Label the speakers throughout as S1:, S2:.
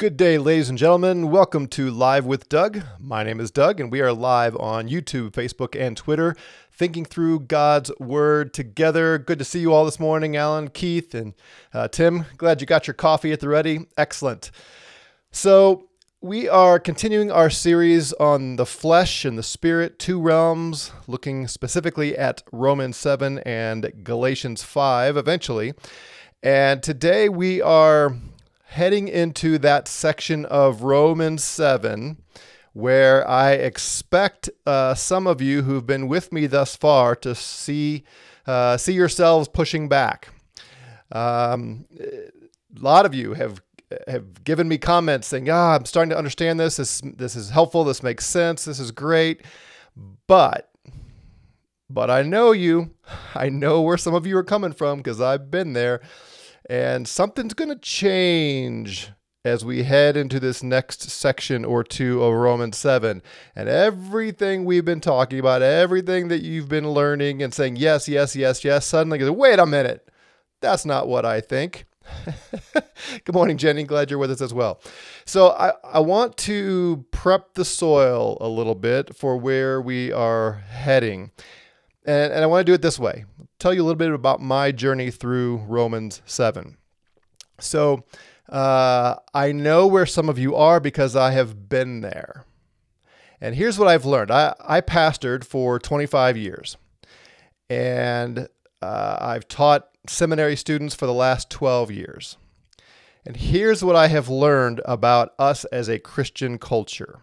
S1: Good day, ladies and gentlemen. Welcome to Live with Doug. My name is Doug, and we are live on YouTube, Facebook, and Twitter, thinking through God's Word together. Good to see you all this morning, Alan, Keith, and uh, Tim. Glad you got your coffee at the ready. Excellent. So, we are continuing our series on the flesh and the spirit, two realms, looking specifically at Romans 7 and Galatians 5 eventually. And today we are heading into that section of Romans 7 where I expect uh, some of you who've been with me thus far to see uh, see yourselves pushing back. Um, a lot of you have have given me comments saying, "Ah, I'm starting to understand this. This this is helpful. This makes sense. This is great." But but I know you. I know where some of you are coming from because I've been there. And something's going to change as we head into this next section or two of Romans 7. And everything we've been talking about, everything that you've been learning and saying, yes, yes, yes, yes, suddenly goes, wait a minute. That's not what I think. Good morning, Jenny. Glad you're with us as well. So, I, I want to prep the soil a little bit for where we are heading. And, and I want to do it this way tell you a little bit about my journey through Romans 7. So, uh, I know where some of you are because I have been there. And here's what I've learned I, I pastored for 25 years, and uh, I've taught seminary students for the last 12 years. And here's what I have learned about us as a Christian culture.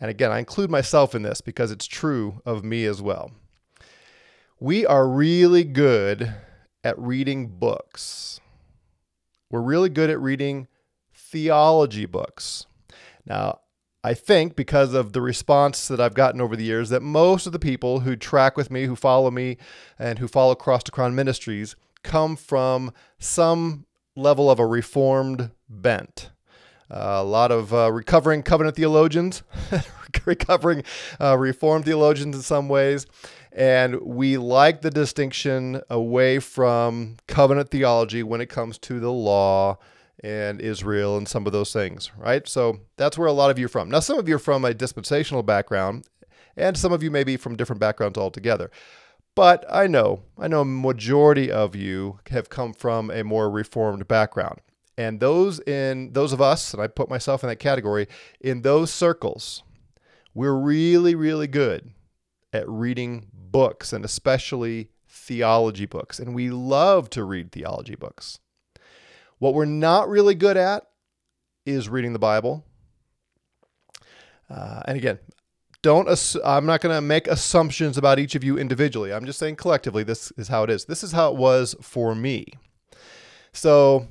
S1: And again, I include myself in this because it's true of me as well we are really good at reading books. We're really good at reading theology books. Now, I think because of the response that I've gotten over the years, that most of the people who track with me, who follow me, and who follow Cross to Crown Ministries come from some level of a reformed bent. Uh, a lot of uh, recovering covenant theologians, recovering uh, reformed theologians in some ways, and we like the distinction away from covenant theology when it comes to the law and Israel and some of those things, right? So that's where a lot of you are from. Now, some of you are from a dispensational background, and some of you may be from different backgrounds altogether. But I know, I know a majority of you have come from a more reformed background. And those in those of us, and I put myself in that category, in those circles, we're really, really good at reading books and especially theology books. And we love to read theology books. What we're not really good at is reading the Bible. Uh, and again, don't ass- I'm not going to make assumptions about each of you individually. I'm just saying collectively this is how it is. This is how it was for me. So,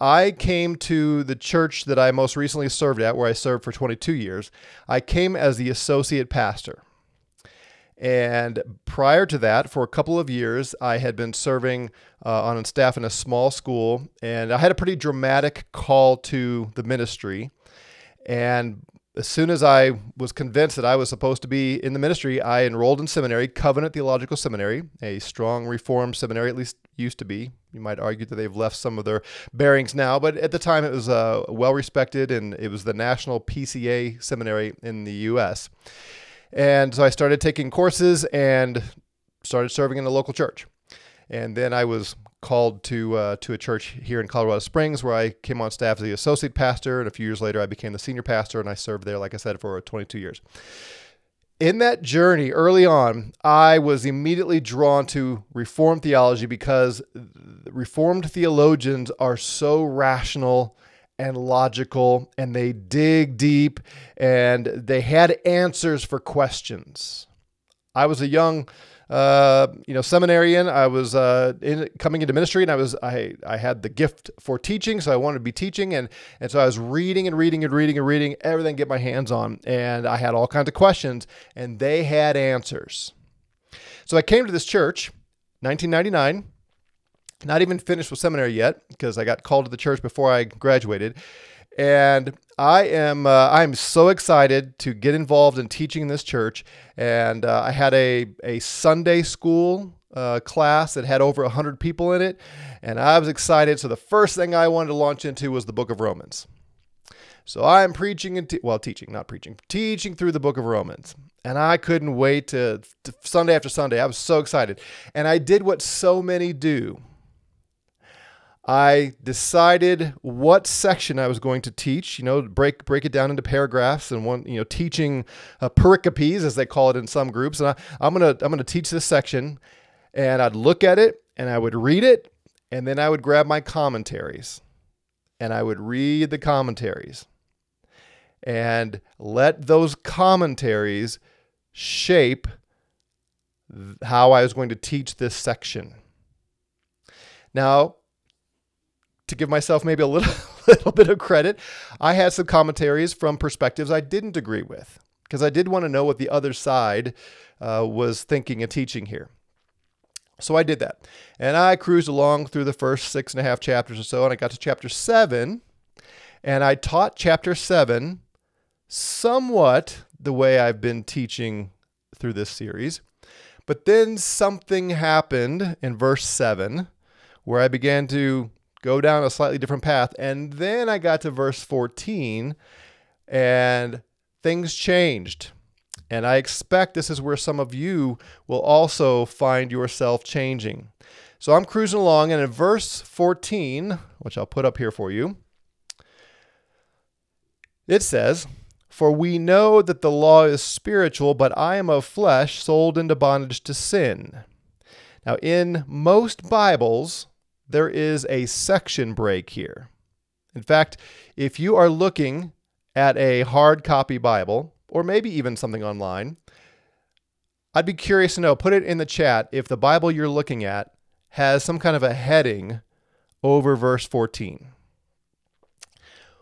S1: I came to the church that I most recently served at where I served for 22 years. I came as the associate pastor. And prior to that, for a couple of years, I had been serving uh, on staff in a small school, and I had a pretty dramatic call to the ministry. And as soon as I was convinced that I was supposed to be in the ministry, I enrolled in seminary, Covenant Theological Seminary, a strong reformed seminary, at least used to be. You might argue that they've left some of their bearings now, but at the time it was uh, well respected and it was the national PCA seminary in the U.S. And so I started taking courses and started serving in the local church. And then I was called to uh, to a church here in Colorado Springs where I came on staff as the associate pastor. And a few years later, I became the senior pastor and I served there, like I said, for 22 years. In that journey early on, I was immediately drawn to Reformed theology because Reformed theologians are so rational and logical and they dig deep and they had answers for questions. I was a young uh, you know, seminarian. I was uh, in, coming into ministry, and I was I I had the gift for teaching, so I wanted to be teaching, and and so I was reading and reading and reading and reading everything get my hands on, and I had all kinds of questions, and they had answers. So I came to this church, 1999, not even finished with seminary yet because I got called to the church before I graduated. And I am uh, I'm so excited to get involved in teaching in this church. And uh, I had a, a Sunday school uh, class that had over 100 people in it. And I was excited. So the first thing I wanted to launch into was the book of Romans. So I'm preaching and te- well, teaching, not preaching, teaching through the book of Romans. And I couldn't wait to, to Sunday after Sunday. I was so excited. And I did what so many do. I decided what section I was going to teach, you know, break break it down into paragraphs and one, you know, teaching uh, pericopes as they call it in some groups. And I, I'm gonna I'm gonna teach this section, and I'd look at it and I would read it, and then I would grab my commentaries, and I would read the commentaries, and let those commentaries shape how I was going to teach this section. Now, to give myself maybe a little, little bit of credit, I had some commentaries from perspectives I didn't agree with because I did want to know what the other side uh, was thinking and teaching here. So I did that. And I cruised along through the first six and a half chapters or so, and I got to chapter seven, and I taught chapter seven somewhat the way I've been teaching through this series. But then something happened in verse 7 where I began to go down a slightly different path. And then I got to verse 14 and things changed. And I expect this is where some of you will also find yourself changing. So I'm cruising along, and in verse 14, which I'll put up here for you, it says, For we know that the law is spiritual, but I am of flesh, sold into bondage to sin. Now, in most Bibles, there is a section break here. In fact, if you are looking at a hard copy Bible, or maybe even something online, I'd be curious to know, put it in the chat if the Bible you're looking at has some kind of a heading over verse 14.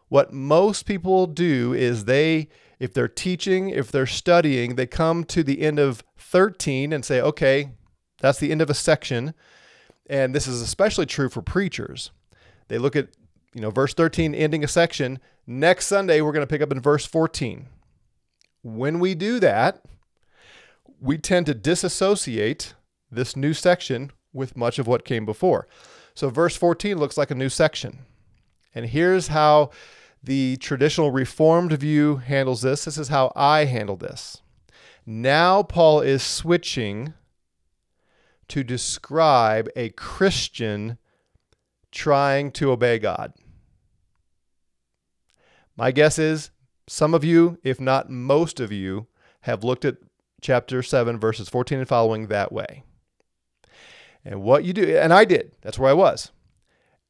S1: What most people do is they, if they're teaching, if they're studying, they come to the end of 13 and say, okay, that's the end of a section. And this is especially true for preachers. They look at, you know, verse 13 ending a section. Next Sunday, we're going to pick up in verse 14. When we do that, we tend to disassociate this new section with much of what came before. So, verse 14 looks like a new section. And here's how the traditional Reformed view handles this. This is how I handle this. Now, Paul is switching to describe a Christian trying to obey God. My guess is some of you, if not most of you, have looked at chapter 7, verses 14 and following that way. And what you do, and I did, that's where I was.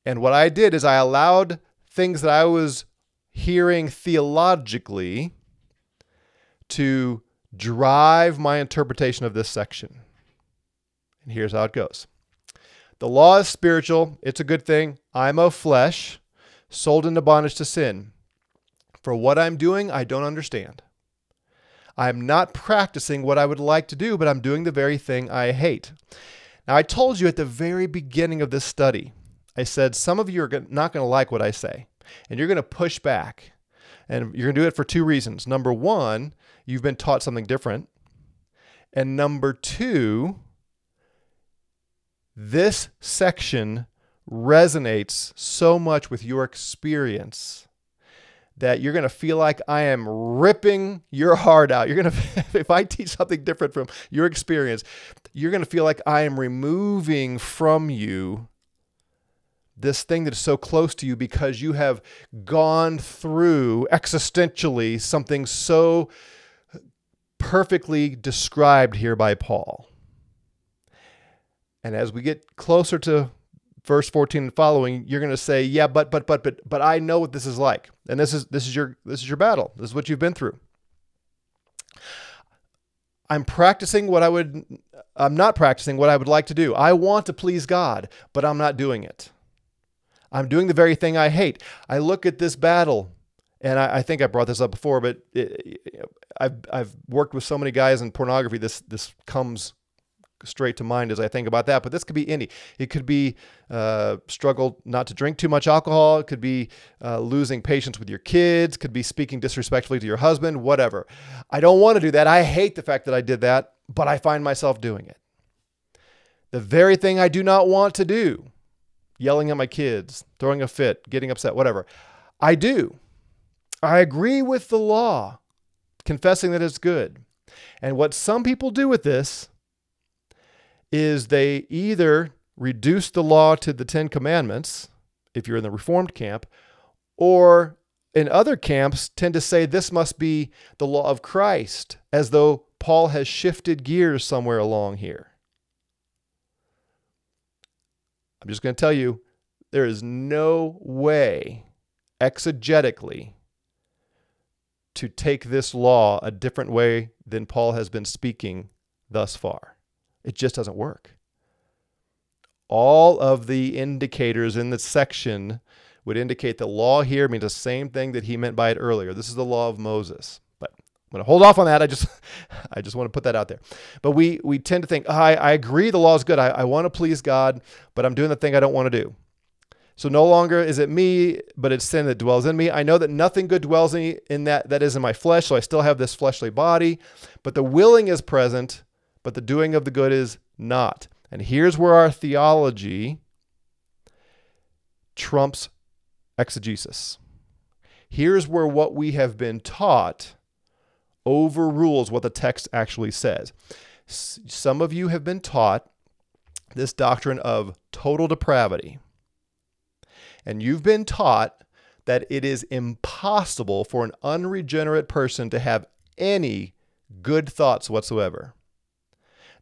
S1: And what I did is I allowed things that I was hearing theologically to drive my interpretation of this section. And here's how it goes The law is spiritual, it's a good thing. I'm of flesh, sold into bondage to sin. For what I'm doing, I don't understand. I'm not practicing what I would like to do, but I'm doing the very thing I hate. Now, I told you at the very beginning of this study, I said some of you are not going to like what I say, and you're going to push back. And you're going to do it for two reasons. Number one, you've been taught something different. And number two, this section resonates so much with your experience that you're going to feel like I am ripping your heart out. You're going to, if I teach something different from your experience, you're going to feel like I am removing from you this thing that is so close to you because you have gone through existentially something so perfectly described here by Paul. And as we get closer to verse 14 and following, you're going to say, "Yeah, but but but but but I know what this is like." And this is this is your this is your battle. This is what you've been through. I'm practicing what I would I'm not practicing what I would like to do. I want to please God, but I'm not doing it. I'm doing the very thing I hate. I look at this battle and I, I, think I brought this up before, but it, I've I've worked with so many guys in pornography. This this comes straight to mind as I think about that. But this could be any. It could be uh, struggle not to drink too much alcohol. It could be uh, losing patience with your kids. Could be speaking disrespectfully to your husband. Whatever. I don't want to do that. I hate the fact that I did that, but I find myself doing it. The very thing I do not want to do, yelling at my kids, throwing a fit, getting upset, whatever. I do. I agree with the law, confessing that it's good. And what some people do with this is they either reduce the law to the Ten Commandments, if you're in the Reformed camp, or in other camps tend to say this must be the law of Christ, as though Paul has shifted gears somewhere along here. I'm just going to tell you there is no way exegetically to take this law a different way than Paul has been speaking thus far. It just doesn't work. All of the indicators in the section would indicate the law here means the same thing that he meant by it earlier. This is the law of Moses. But I'm going to hold off on that. I just I just want to put that out there. But we we tend to think, oh, I, I agree the law is good. I, I want to please God, but I'm doing the thing I don't want to do. So no longer is it me, but it's sin that dwells in me. I know that nothing good dwells in, me, in that that is in my flesh, so I still have this fleshly body, but the willing is present, but the doing of the good is not. And here's where our theology trumps exegesis. Here's where what we have been taught overrules what the text actually says. Some of you have been taught this doctrine of total depravity and you've been taught that it is impossible for an unregenerate person to have any good thoughts whatsoever.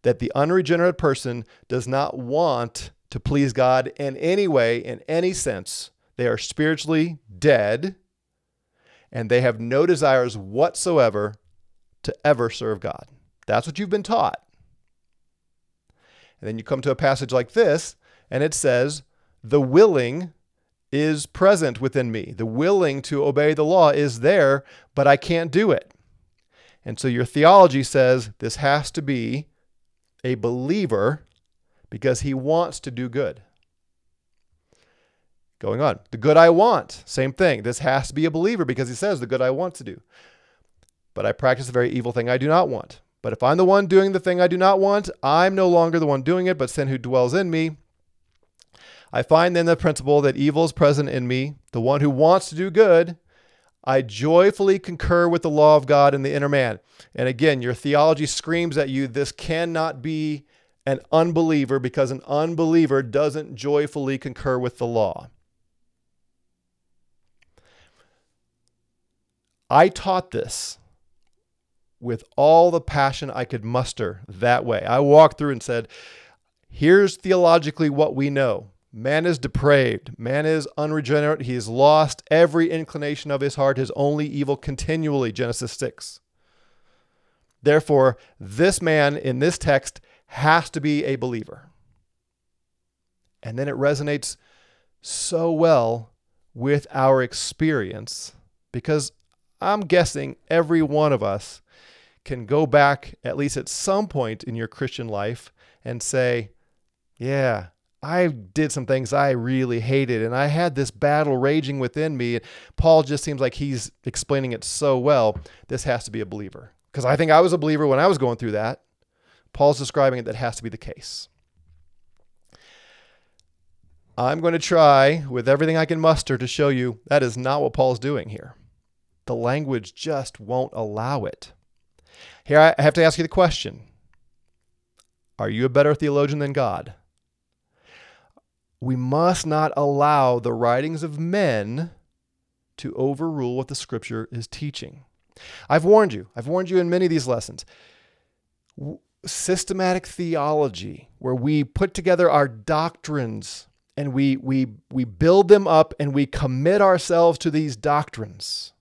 S1: That the unregenerate person does not want to please God in any way, in any sense. They are spiritually dead and they have no desires whatsoever to ever serve God. That's what you've been taught. And then you come to a passage like this, and it says, The willing is present within me. The willing to obey the law is there, but I can't do it. And so your theology says this has to be a believer because he wants to do good. Going on, the good I want, same thing. This has to be a believer because he says the good I want to do. But I practice the very evil thing I do not want. But if I'm the one doing the thing I do not want, I'm no longer the one doing it, but sin who dwells in me. I find then the principle that evil is present in me, the one who wants to do good. I joyfully concur with the law of God in the inner man. And again, your theology screams at you this cannot be an unbeliever because an unbeliever doesn't joyfully concur with the law. I taught this with all the passion I could muster that way. I walked through and said, here's theologically what we know. Man is depraved. Man is unregenerate. He has lost every inclination of his heart, his only evil continually. Genesis 6. Therefore, this man in this text has to be a believer. And then it resonates so well with our experience because I'm guessing every one of us can go back, at least at some point in your Christian life, and say, Yeah, I did some things I really hated, and I had this battle raging within me. Paul just seems like he's explaining it so well. This has to be a believer. Because I think I was a believer when I was going through that. Paul's describing it that has to be the case. I'm going to try with everything I can muster to show you that is not what Paul's doing here. The language just won't allow it. Here, I have to ask you the question Are you a better theologian than God? We must not allow the writings of men to overrule what the scripture is teaching. I've warned you, I've warned you in many of these lessons. Systematic theology, where we put together our doctrines and we, we, we build them up and we commit ourselves to these doctrines.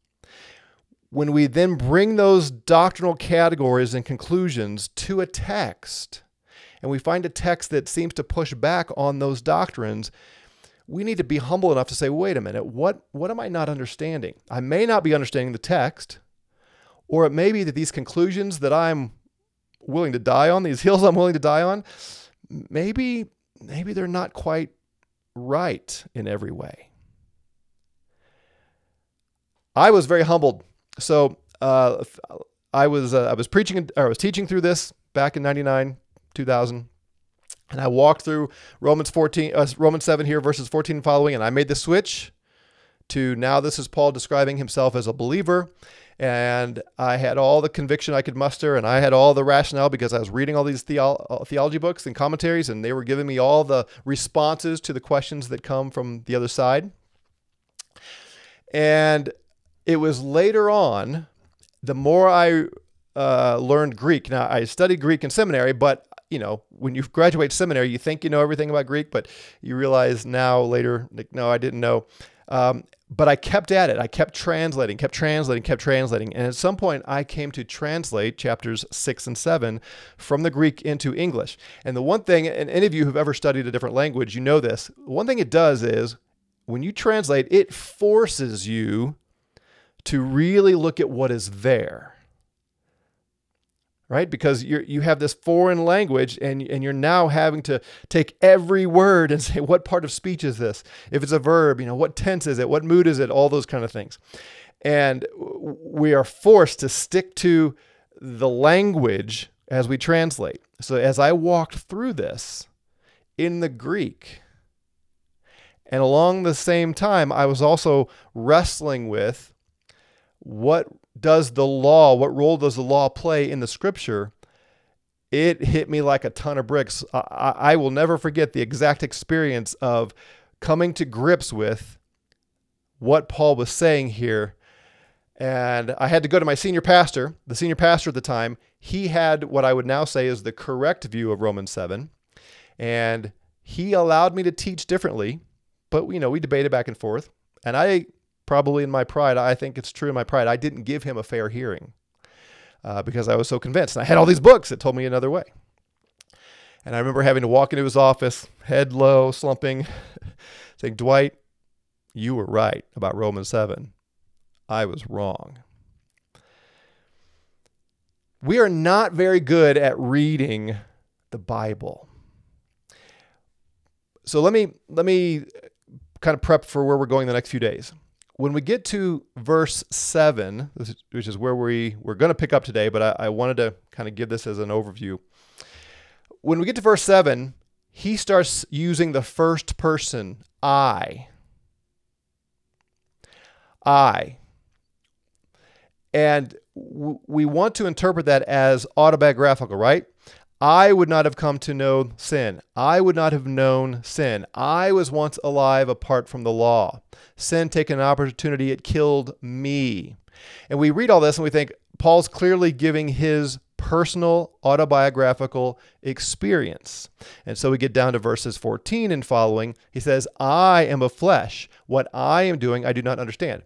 S1: When we then bring those doctrinal categories and conclusions to a text, and we find a text that seems to push back on those doctrines, we need to be humble enough to say, wait a minute, what, what am I not understanding? I may not be understanding the text, or it may be that these conclusions that I'm willing to die on, these hills I'm willing to die on, maybe, maybe they're not quite right in every way. I was very humbled. So uh, I was uh, I was preaching or I was teaching through this back in '99, 2000. And I walked through Romans 14, uh, Romans 7 here, verses 14 and following, and I made the switch to now this is Paul describing himself as a believer. And I had all the conviction I could muster, and I had all the rationale because I was reading all these theo- uh, theology books and commentaries, and they were giving me all the responses to the questions that come from the other side. And it was later on, the more I uh, learned Greek. Now, I studied Greek in seminary, but you know, when you graduate seminary, you think you know everything about Greek, but you realize now later, like, no, I didn't know. Um, but I kept at it. I kept translating, kept translating, kept translating. And at some point, I came to translate chapters six and seven from the Greek into English. And the one thing, and any of you who've ever studied a different language, you know this. One thing it does is when you translate, it forces you to really look at what is there right? Because you you have this foreign language and, and you're now having to take every word and say, what part of speech is this? If it's a verb, you know, what tense is it? What mood is it? All those kind of things. And we are forced to stick to the language as we translate. So as I walked through this in the Greek, and along the same time, I was also wrestling with what does the law, what role does the law play in the scripture? It hit me like a ton of bricks. I, I will never forget the exact experience of coming to grips with what Paul was saying here. And I had to go to my senior pastor, the senior pastor at the time. He had what I would now say is the correct view of Romans 7. And he allowed me to teach differently, but you know, we debated back and forth. And I probably in my pride, I think it's true in my pride, I didn't give him a fair hearing uh, because I was so convinced. And I had all these books that told me another way. And I remember having to walk into his office, head low, slumping, saying, Dwight, you were right about Romans 7. I was wrong. We are not very good at reading the Bible. So let me let me kind of prep for where we're going the next few days when we get to verse 7, which is where we, we're going to pick up today, but I, I wanted to kind of give this as an overview. When we get to verse 7, he starts using the first person, I. I. And we want to interpret that as autobiographical, right? I would not have come to know sin. I would not have known sin. I was once alive apart from the law. Sin taken an opportunity, it killed me. And we read all this and we think Paul's clearly giving his personal autobiographical experience. And so we get down to verses 14 and following. He says, I am of flesh. What I am doing, I do not understand.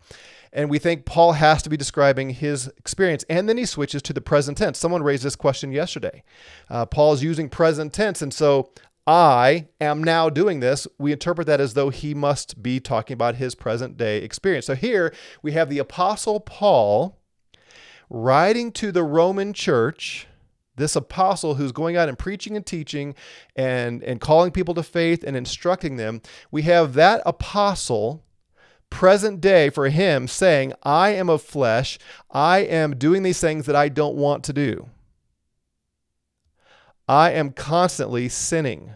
S1: And we think Paul has to be describing his experience. And then he switches to the present tense. Someone raised this question yesterday. Uh, Paul's using present tense. And so I am now doing this. We interpret that as though he must be talking about his present day experience. So here we have the Apostle Paul writing to the Roman church this apostle who's going out and preaching and teaching and, and calling people to faith and instructing them, we have that apostle present day for him saying, I am of flesh. I am doing these things that I don't want to do. I am constantly sinning.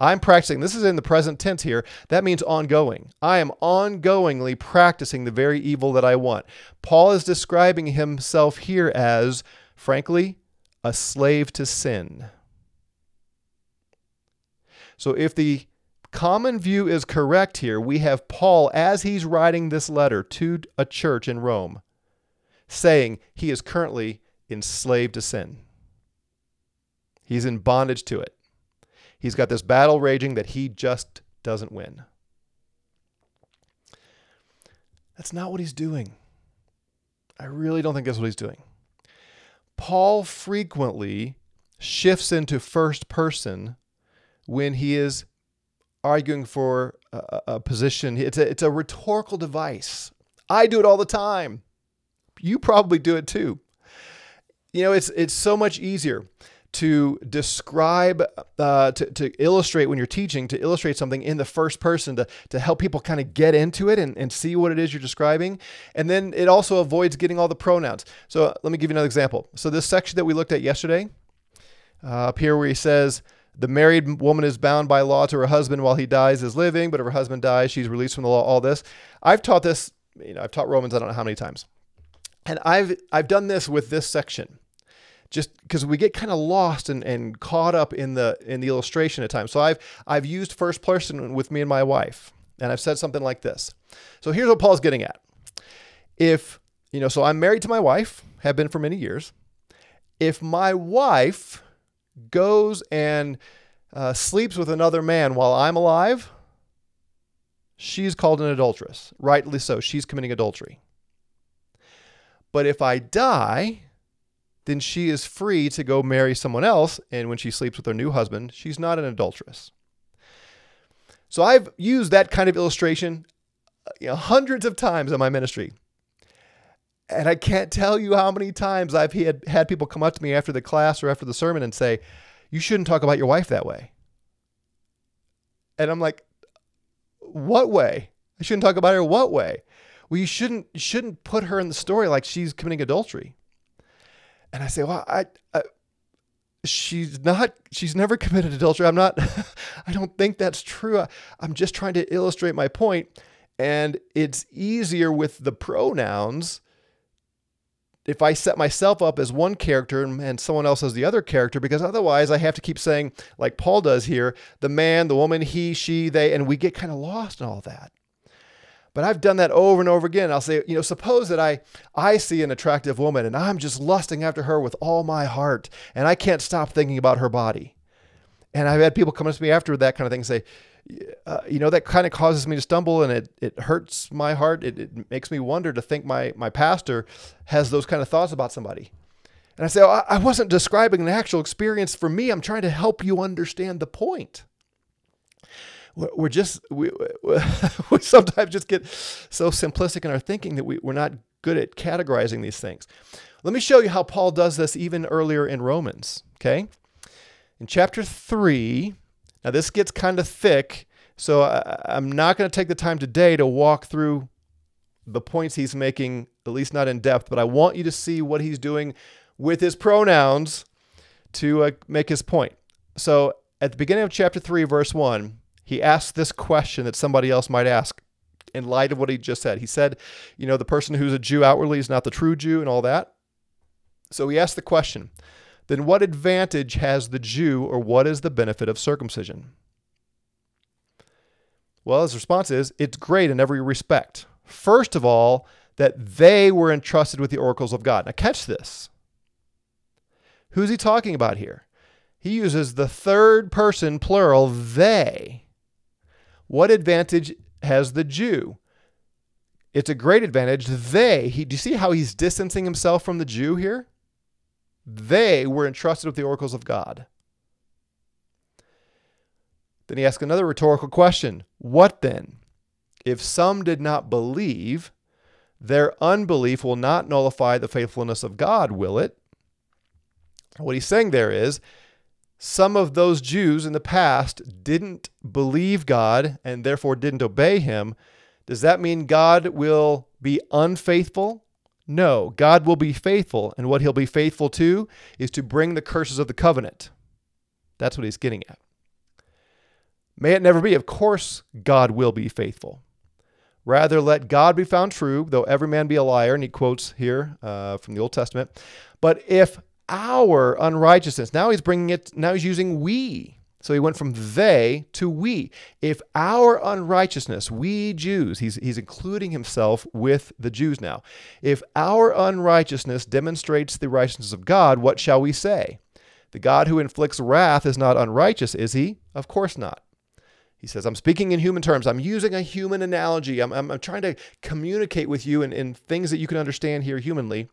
S1: I'm practicing. This is in the present tense here. That means ongoing. I am ongoingly practicing the very evil that I want. Paul is describing himself here as, frankly, a slave to sin. So if the common view is correct here, we have Paul, as he's writing this letter to a church in Rome, saying he is currently enslaved to sin. He's in bondage to it. He's got this battle raging that he just doesn't win. That's not what he's doing. I really don't think that's what he's doing. Paul frequently shifts into first person when he is arguing for a, a position. It's a, it's a rhetorical device. I do it all the time. You probably do it too. You know, it's it's so much easier to describe, uh, to, to illustrate when you're teaching, to illustrate something in the first person to, to help people kind of get into it and, and see what it is you're describing. And then it also avoids getting all the pronouns. So let me give you another example. So this section that we looked at yesterday, uh, up here where he says, the married woman is bound by law to her husband while he dies is living, but if her husband dies, she's released from the law. All this. I've taught this, you know, I've taught Romans, I don't know how many times. And I've I've done this with this section. Just because we get kind of lost and, and caught up in the in the illustration at times. So I've I've used first person with me and my wife. And I've said something like this. So here's what Paul's getting at. If, you know, so I'm married to my wife, have been for many years. If my wife goes and uh, sleeps with another man while I'm alive, she's called an adulteress. Rightly so. She's committing adultery. But if I die, then she is free to go marry someone else. And when she sleeps with her new husband, she's not an adulteress. So I've used that kind of illustration uh, you know, hundreds of times in my ministry. And I can't tell you how many times I've had, had people come up to me after the class or after the sermon and say, You shouldn't talk about your wife that way. And I'm like, What way? I shouldn't talk about her what way? Well, you shouldn't you shouldn't put her in the story like she's committing adultery. And I say, Well, I, I she's not she's never committed adultery. I'm not i don't think that's true. I'm just trying to illustrate my point. And it's easier with the pronouns if i set myself up as one character and someone else as the other character because otherwise i have to keep saying like paul does here the man the woman he she they and we get kind of lost in all that but I've done that over and over again. I'll say, you know, suppose that I I see an attractive woman and I'm just lusting after her with all my heart and I can't stop thinking about her body. And I've had people come up to me after that kind of thing and say, uh, you know, that kind of causes me to stumble and it, it hurts my heart. It, it makes me wonder to think my, my pastor has those kind of thoughts about somebody. And I say, oh, I wasn't describing an actual experience for me. I'm trying to help you understand the point we're just we, we sometimes just get so simplistic in our thinking that we, we're not good at categorizing these things. Let me show you how paul does this even earlier in romans okay? In chapter 3 now this gets kind of thick so I, i'm not going to take the time today to walk through the points he's making at least not in depth but i want you to see what he's doing with his pronouns to uh, make his point. So at the beginning of chapter 3 verse 1 he asked this question that somebody else might ask in light of what he just said. He said, you know, the person who's a Jew outwardly is not the true Jew and all that. So he asked the question then what advantage has the Jew or what is the benefit of circumcision? Well, his response is it's great in every respect. First of all, that they were entrusted with the oracles of God. Now, catch this. Who's he talking about here? He uses the third person plural, they. What advantage has the Jew? It's a great advantage. They, he, do you see how he's distancing himself from the Jew here? They were entrusted with the oracles of God. Then he asks another rhetorical question What then? If some did not believe, their unbelief will not nullify the faithfulness of God, will it? What he's saying there is some of those Jews in the past didn't believe God and therefore didn't obey him, does that mean God will be unfaithful? No, God will be faithful. And what he'll be faithful to is to bring the curses of the covenant. That's what he's getting at. May it never be. Of course, God will be faithful. Rather, let God be found true, though every man be a liar. And he quotes here uh, from the Old Testament. But if our unrighteousness. Now he's bringing it, now he's using we. So he went from they to we. If our unrighteousness, we Jews, he's, he's including himself with the Jews now. If our unrighteousness demonstrates the righteousness of God, what shall we say? The God who inflicts wrath is not unrighteous, is he? Of course not. He says, I'm speaking in human terms. I'm using a human analogy. I'm, I'm, I'm trying to communicate with you in, in things that you can understand here humanly.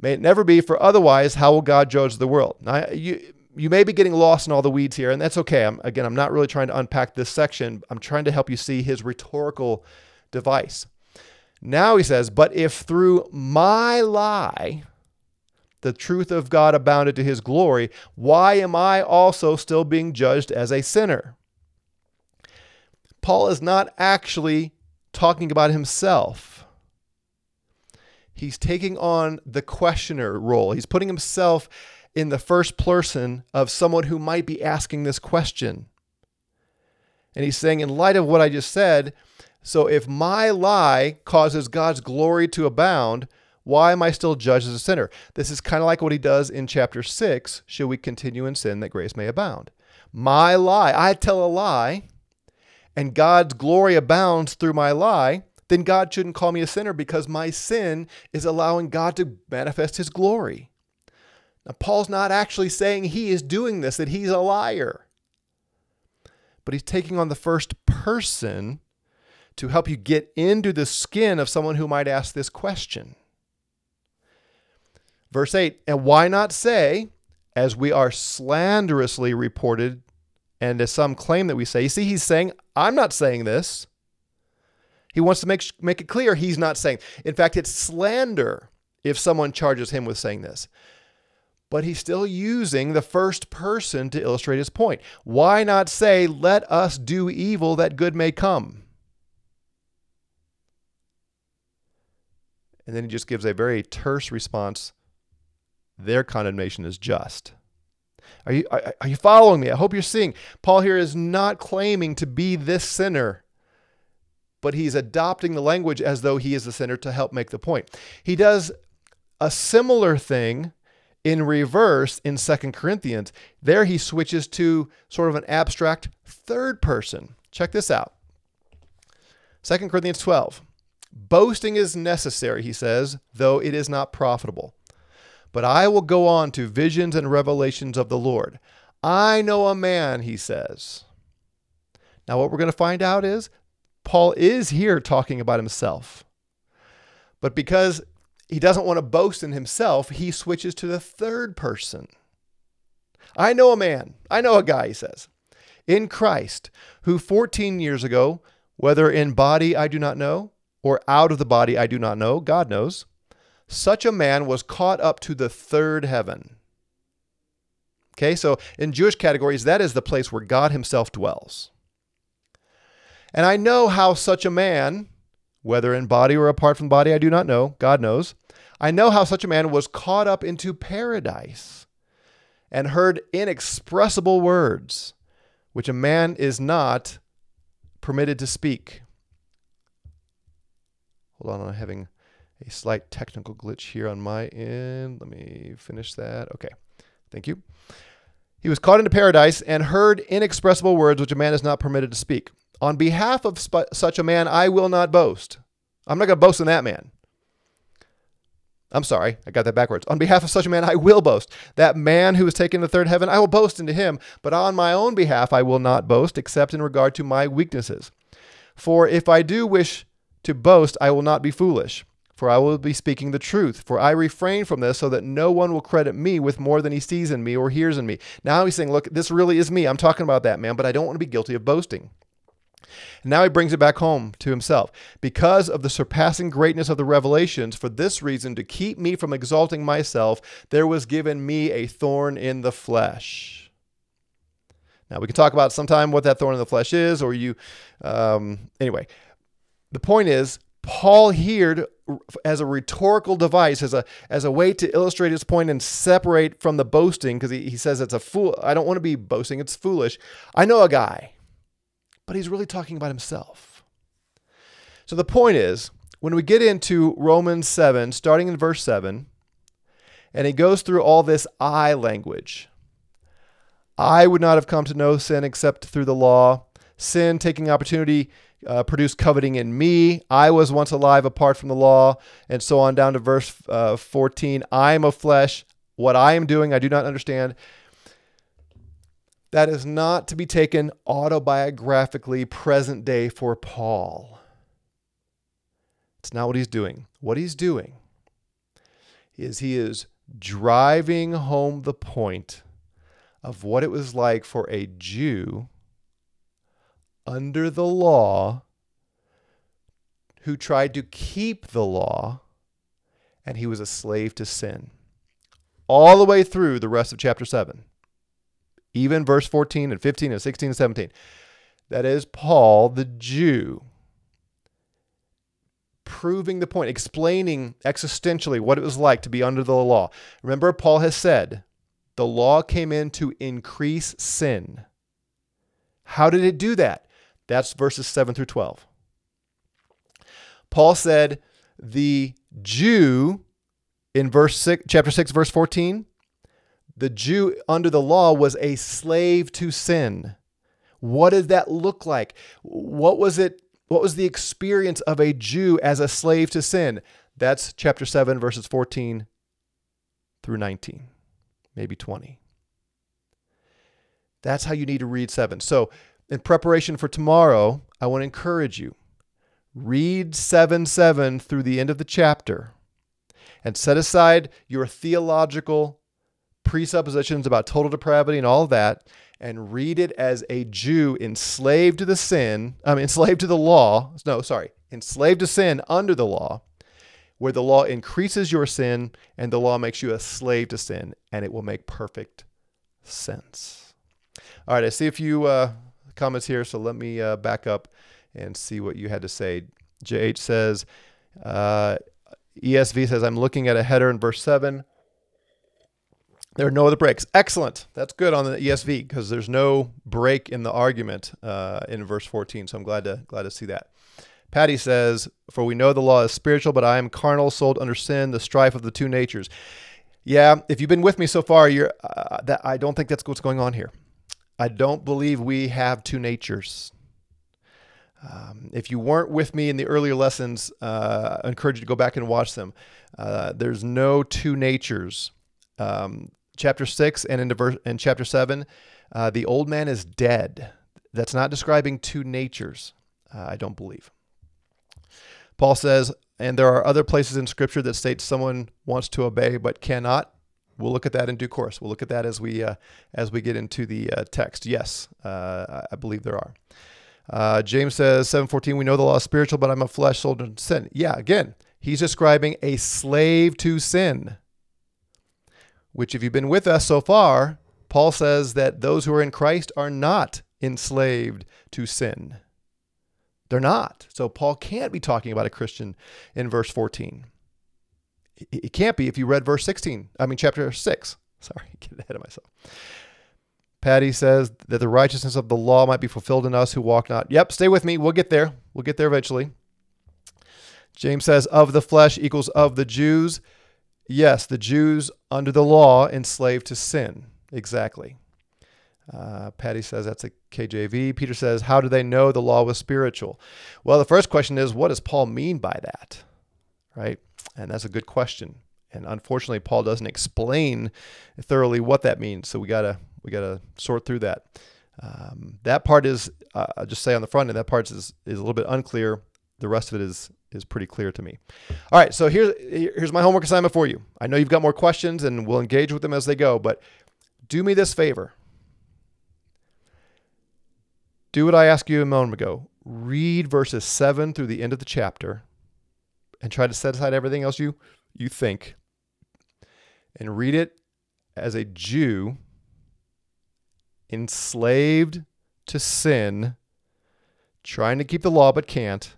S1: May it never be, for otherwise, how will God judge the world? Now, you, you may be getting lost in all the weeds here, and that's okay. I'm, again, I'm not really trying to unpack this section. I'm trying to help you see his rhetorical device. Now he says, But if through my lie the truth of God abounded to his glory, why am I also still being judged as a sinner? Paul is not actually talking about himself he's taking on the questioner role. He's putting himself in the first person of someone who might be asking this question. And he's saying, in light of what I just said, so if my lie causes God's glory to abound, why am I still judged as a sinner? This is kind of like what he does in chapter 6 Should we continue in sin that grace may abound? My lie, I tell a lie, and God's glory abounds through my lie, then God shouldn't call me a sinner because my sin is allowing God to manifest his glory. Now, Paul's not actually saying he is doing this, that he's a liar, but he's taking on the first person to help you get into the skin of someone who might ask this question. Verse 8, and why not say, as we are slanderously reported, and as some claim that we say, you see, he's saying, I'm not saying this. He wants to make, make it clear he's not saying. In fact, it's slander if someone charges him with saying this. But he's still using the first person to illustrate his point. Why not say, let us do evil that good may come? And then he just gives a very terse response their condemnation is just. Are you, are, are you following me? I hope you're seeing. Paul here is not claiming to be this sinner, but he's adopting the language as though he is the sinner to help make the point. He does a similar thing in reverse in Second Corinthians. There he switches to sort of an abstract third person. Check this out. Second Corinthians 12. Boasting is necessary, he says, though it is not profitable. But I will go on to visions and revelations of the Lord. I know a man, he says. Now, what we're going to find out is Paul is here talking about himself. But because he doesn't want to boast in himself, he switches to the third person. I know a man, I know a guy, he says, in Christ, who 14 years ago, whether in body I do not know, or out of the body I do not know, God knows, such a man was caught up to the third heaven. Okay, so in Jewish categories, that is the place where God Himself dwells. And I know how such a man, whether in body or apart from body, I do not know, God knows. I know how such a man was caught up into paradise and heard inexpressible words, which a man is not permitted to speak. Hold on, I'm having a slight technical glitch here on my end. Let me finish that. Okay. Thank you. He was caught into paradise and heard inexpressible words which a man is not permitted to speak. On behalf of sp- such a man, I will not boast. I'm not going to boast in that man. I'm sorry, I got that backwards. On behalf of such a man, I will boast. That man who was taken to third heaven, I will boast into him. But on my own behalf, I will not boast, except in regard to my weaknesses. For if I do wish to boast, I will not be foolish for I will be speaking the truth. For I refrain from this so that no one will credit me with more than he sees in me or hears in me. Now he's saying, Look, this really is me. I'm talking about that man, but I don't want to be guilty of boasting. And now he brings it back home to himself. Because of the surpassing greatness of the revelations, for this reason, to keep me from exalting myself, there was given me a thorn in the flesh. Now we can talk about sometime what that thorn in the flesh is, or you, um, anyway. The point is, Paul here as a rhetorical device, as a as a way to illustrate his point and separate from the boasting, because he, he says it's a fool. I don't want to be boasting, it's foolish. I know a guy, but he's really talking about himself. So the point is, when we get into Romans 7, starting in verse 7, and he goes through all this I language. I would not have come to know sin except through the law. Sin taking opportunity uh, produced coveting in me. I was once alive apart from the law, and so on down to verse uh, 14. I am of flesh. What I am doing, I do not understand. That is not to be taken autobiographically present day for Paul. It's not what he's doing. What he's doing is he is driving home the point of what it was like for a Jew under the law who tried to keep the law, and he was a slave to sin. All the way through the rest of chapter 7, even verse 14 and 15 and 16 and 17. That is Paul, the Jew, proving the point, explaining existentially what it was like to be under the law. Remember, Paul has said The law came in to increase sin. How did it do that? That's verses 7 through 12. Paul said, the Jew in verse 6, chapter 6, verse 14, the Jew under the law was a slave to sin. What did that look like? What was it? What was the experience of a Jew as a slave to sin? That's chapter 7, verses 14 through 19, maybe 20. That's how you need to read 7. So, in preparation for tomorrow, I want to encourage you read 7 7 through the end of the chapter and set aside your theological presuppositions about total depravity and all that and read it as a Jew enslaved to the sin, mean, enslaved to the law. No, sorry, enslaved to sin under the law, where the law increases your sin and the law makes you a slave to sin, and it will make perfect sense. All right, I see a few uh, comments here, so let me uh, back up and see what you had to say. JH says, uh, ESV says, I'm looking at a header in verse 7. There are no other breaks. Excellent. That's good on the ESV because there's no break in the argument uh, in verse 14. So I'm glad to glad to see that. Patty says, "For we know the law is spiritual, but I am carnal, sold under sin, the strife of the two natures." Yeah, if you've been with me so far, you're uh, that I don't think that's what's going on here. I don't believe we have two natures. Um, if you weren't with me in the earlier lessons, uh, I encourage you to go back and watch them. Uh, there's no two natures. Um, chapter 6 and into verse in chapter 7 uh, the old man is dead. That's not describing two natures uh, i don't believe. Paul says and there are other places in scripture that state someone wants to obey but cannot. We'll look at that in due course. We'll look at that as we uh, as we get into the uh, text. Yes uh, i believe there are. Uh, james says 714 we know the law is spiritual but i'm a flesh sold in sin. Yeah again he's describing a slave to sin which, if you've been with us so far, Paul says that those who are in Christ are not enslaved to sin. They're not. So Paul can't be talking about a Christian in verse 14. It can't be if you read verse 16. I mean, chapter 6. Sorry, get ahead of myself. Patty says that the righteousness of the law might be fulfilled in us who walk not. Yep, stay with me. We'll get there. We'll get there eventually. James says, of the flesh equals of the Jews. Yes, the Jews under the law enslaved to sin. Exactly. Uh, Patty says that's a KJV. Peter says, How do they know the law was spiritual? Well, the first question is, what does Paul mean by that? Right? And that's a good question. And unfortunately, Paul doesn't explain thoroughly what that means. So we gotta we gotta sort through that. Um, that part is, uh, I'll just say on the front end, that part is is a little bit unclear. The rest of it is is pretty clear to me. All right, so here's here's my homework assignment for you. I know you've got more questions and we'll engage with them as they go, but do me this favor. Do what I asked you a moment ago. Read verses 7 through the end of the chapter and try to set aside everything else you you think and read it as a Jew enslaved to sin, trying to keep the law but can't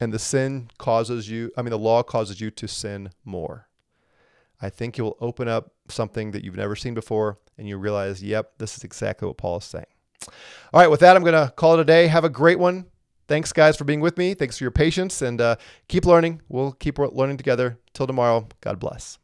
S1: and the sin causes you, I mean, the law causes you to sin more. I think you'll open up something that you've never seen before and you realize, yep, this is exactly what Paul is saying. All right, with that, I'm going to call it a day. Have a great one. Thanks, guys, for being with me. Thanks for your patience and uh, keep learning. We'll keep learning together. Till tomorrow, God bless.